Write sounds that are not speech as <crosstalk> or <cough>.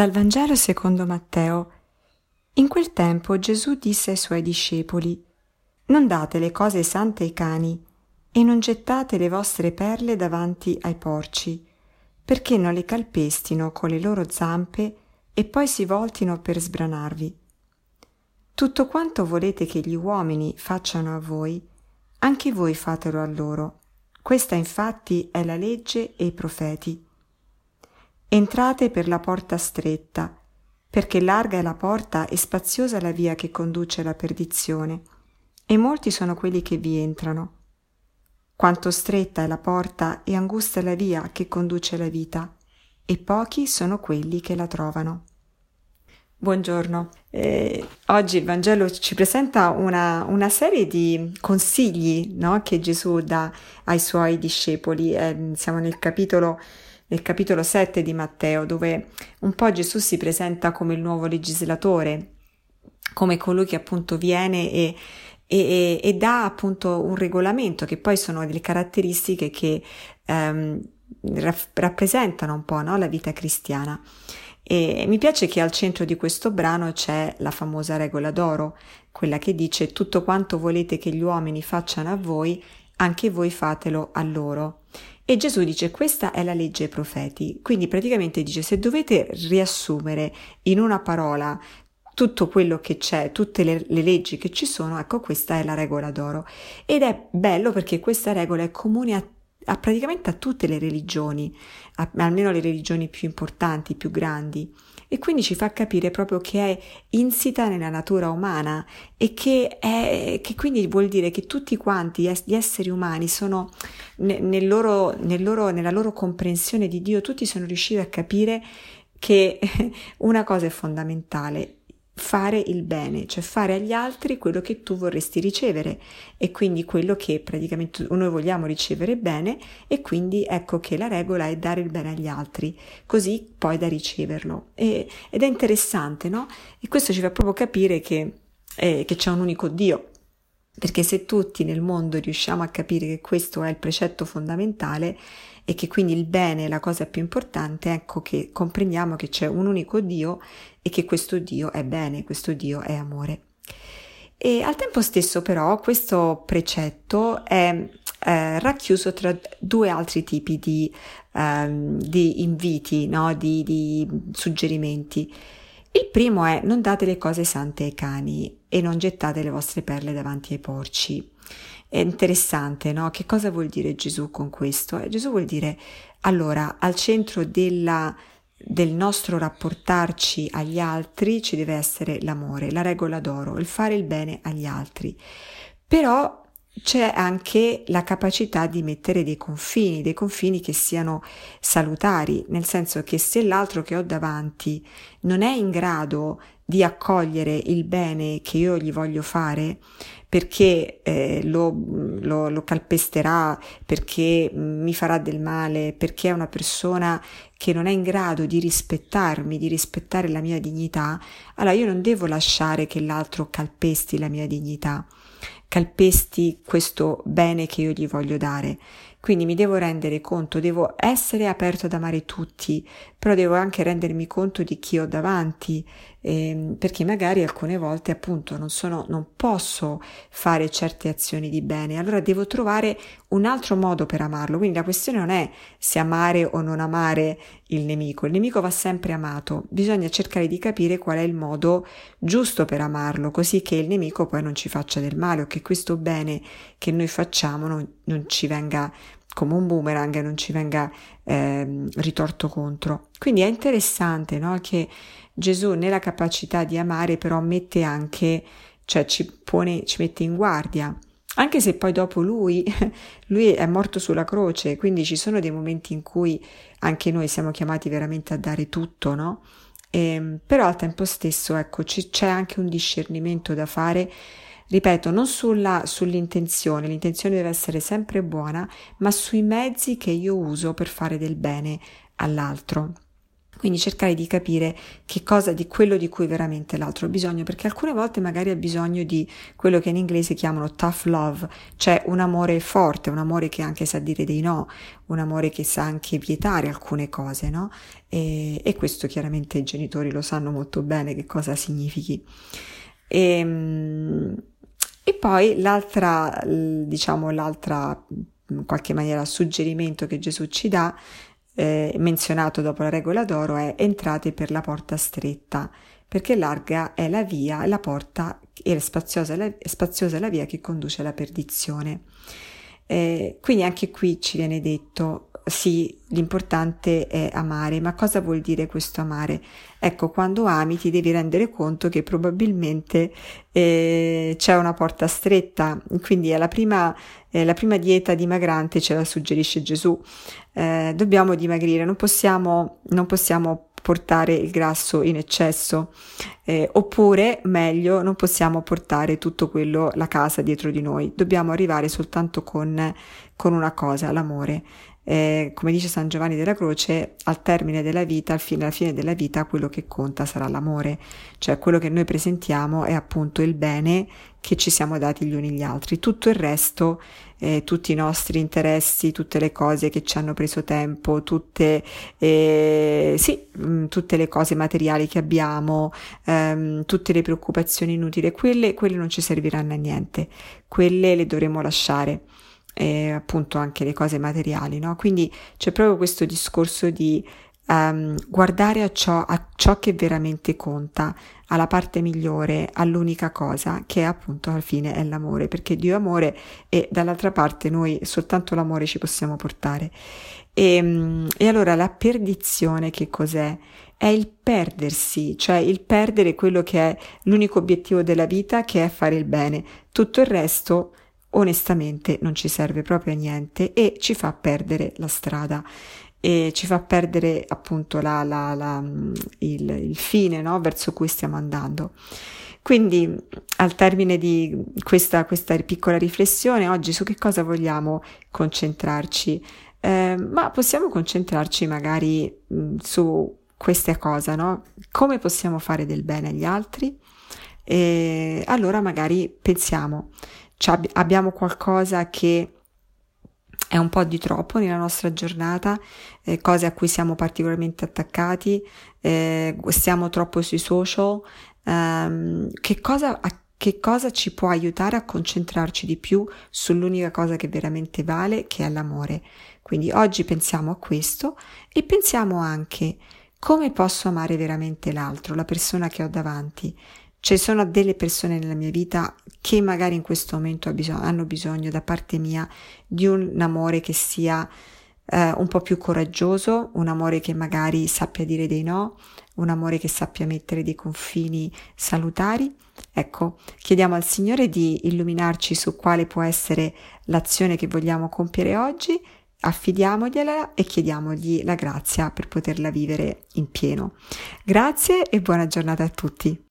Dal Vangelo secondo Matteo. In quel tempo Gesù disse ai suoi discepoli, Non date le cose sante ai cani e non gettate le vostre perle davanti ai porci, perché non le calpestino con le loro zampe e poi si voltino per sbranarvi. Tutto quanto volete che gli uomini facciano a voi, anche voi fatelo a loro. Questa infatti è la legge e i profeti. Entrate per la porta stretta, perché larga è la porta e spaziosa la via che conduce alla perdizione, e molti sono quelli che vi entrano. Quanto stretta è la porta e angusta è la via che conduce alla vita, e pochi sono quelli che la trovano. Buongiorno, eh, oggi il Vangelo ci presenta una, una serie di consigli no, che Gesù dà ai suoi discepoli. Eh, siamo nel capitolo nel capitolo 7 di Matteo, dove un po' Gesù si presenta come il nuovo legislatore, come colui che appunto viene e, e, e dà appunto un regolamento, che poi sono delle caratteristiche che ehm, rappresentano un po' no, la vita cristiana. E mi piace che al centro di questo brano c'è la famosa regola d'oro, quella che dice tutto quanto volete che gli uomini facciano a voi, anche voi fatelo a loro. E Gesù dice questa è la legge ai profeti, quindi praticamente dice se dovete riassumere in una parola tutto quello che c'è, tutte le, le, leggi che ci sono, ecco questa è la regola d'oro. Ed è bello perché questa regola è comune a, a praticamente a tutte le religioni, a, almeno le religioni più importanti, più grandi e quindi ci fa capire proprio che è insita nella natura umana e che, è, che quindi vuol dire che tutti quanti gli esseri umani sono nel loro, nel loro, nella loro comprensione di Dio, tutti sono riusciti a capire che <laughs> una cosa è fondamentale, fare il bene, cioè fare agli altri quello che tu vorresti ricevere e quindi quello che praticamente noi vogliamo ricevere bene e quindi ecco che la regola è dare il bene agli altri, così poi da riceverlo. E, ed è interessante, no? E questo ci fa proprio capire che, eh, che c'è un unico Dio, perché se tutti nel mondo riusciamo a capire che questo è il precetto fondamentale, e che quindi il bene è la cosa più importante, ecco che comprendiamo che c'è un unico Dio e che questo Dio è bene, questo Dio è amore. E al tempo stesso però questo precetto è eh, racchiuso tra due altri tipi di, ehm, di inviti, no? di, di suggerimenti. Il primo è non date le cose sante ai cani e non gettate le vostre perle davanti ai porci. È interessante, no? Che cosa vuol dire Gesù con questo? Eh, Gesù vuol dire, allora, al centro della, del nostro rapportarci agli altri ci deve essere l'amore, la regola d'oro, il fare il bene agli altri. Però c'è anche la capacità di mettere dei confini, dei confini che siano salutari, nel senso che se l'altro che ho davanti non è in grado di accogliere il bene che io gli voglio fare, perché eh, lo, lo, lo, calpesterà, perché mi farà del male, perché è una persona che non è in grado di rispettarmi, di rispettare la mia dignità, allora io non devo lasciare che l'altro calpesti la mia dignità, calpesti questo bene che io gli voglio dare. Quindi mi devo rendere conto, devo essere aperto ad amare tutti, però devo anche rendermi conto di chi ho davanti, eh, perché magari alcune volte appunto non sono, non posso fare certe azioni di bene, allora devo trovare un altro modo per amarlo. Quindi la questione non è se amare o non amare il nemico, il nemico va sempre amato, bisogna cercare di capire qual è il modo giusto per amarlo, così che il nemico poi non ci faccia del male o che questo bene che noi facciamo non, non ci venga come un boomerang non ci venga eh, ritorto contro. Quindi è interessante no? che Gesù nella capacità di amare però mette anche, cioè ci, pone, ci mette in guardia, anche se poi dopo lui, <laughs> lui è morto sulla croce, quindi ci sono dei momenti in cui anche noi siamo chiamati veramente a dare tutto, no? E, ehm, però al tempo stesso, ecco, c- c'è anche un discernimento da fare Ripeto, non sulla, sull'intenzione, l'intenzione deve essere sempre buona, ma sui mezzi che io uso per fare del bene all'altro. Quindi cercare di capire che cosa di quello di cui veramente l'altro ha bisogno, perché alcune volte magari ha bisogno di quello che in inglese chiamano tough love, cioè un amore forte, un amore che anche sa dire dei no, un amore che sa anche vietare alcune cose, no? E, e questo chiaramente i genitori lo sanno molto bene che cosa significhi. Ehm, e poi l'altra, diciamo, l'altra in qualche maniera suggerimento che Gesù ci dà eh, menzionato dopo la regola d'oro è entrate per la porta stretta, perché larga è la via, la porta e spaziosa, spaziosa è la via che conduce alla perdizione. Eh, quindi anche qui ci viene detto sì, l'importante è amare, ma cosa vuol dire questo amare? Ecco, quando ami ti devi rendere conto che probabilmente eh, c'è una porta stretta, quindi è la prima, eh, la prima dieta dimagrante ce la suggerisce Gesù. Eh, dobbiamo dimagrire, non possiamo, non possiamo portare il grasso in eccesso, eh, oppure meglio non possiamo portare tutto quello, la casa dietro di noi, dobbiamo arrivare soltanto con, con una cosa, l'amore eh, come dice San Giovanni della Croce, al termine della vita, al fine, alla fine della vita, quello che conta sarà l'amore, cioè quello che noi presentiamo è appunto il bene che ci siamo dati gli uni gli altri. Tutto il resto, eh, tutti i nostri interessi, tutte le cose che ci hanno preso tempo, tutte, eh, sì, mh, mm, tutte le cose materiali che abbiamo, ehm, tutte le preoccupazioni inutili, quelle, quelle non ci serviranno a niente, quelle le dovremo lasciare e appunto anche le cose materiali, no? Quindi c'è proprio questo discorso di um, guardare a ciò, a ciò che veramente conta, alla parte migliore, all'unica cosa che appunto alla fine è l'amore, perché Dio è amore e dall'altra parte noi soltanto l'amore ci possiamo portare. E, e allora la perdizione che cos'è? È il perdersi, cioè il perdere quello che è l'unico obiettivo della vita, che è fare il bene. Tutto il resto onestamente non ci serve proprio a niente e ci fa perdere la strada e ci fa perdere appunto la, la, la, il, il, fine no? verso cui stiamo andando. Quindi al termine di questa, questa piccola riflessione oggi su che cosa vogliamo concentrarci? Eh, ma possiamo concentrarci magari mh, su queste cose, no? Come possiamo fare del bene agli altri? E allora magari pensiamo, abbiamo qualcosa che è un po' di troppo nella nostra giornata, eh, cose a cui siamo particolarmente attaccati, eh, stiamo troppo sui social, um, che, cosa, che cosa ci può aiutare a concentrarci di più sull'unica cosa che veramente vale, che è l'amore. Quindi oggi pensiamo a questo e pensiamo anche come posso amare veramente l'altro, la persona che ho davanti. Ci sono delle persone nella mia vita che magari in questo momento hanno bisogno da parte mia di un amore che sia eh, un po' più coraggioso, un amore che magari sappia dire dei no, un amore che sappia mettere dei confini salutari. Ecco, chiediamo al Signore di illuminarci su quale può essere l'azione che vogliamo compiere oggi, affidiamogliela e chiediamogli la grazia per poterla vivere in pieno. Grazie e buona giornata a tutti.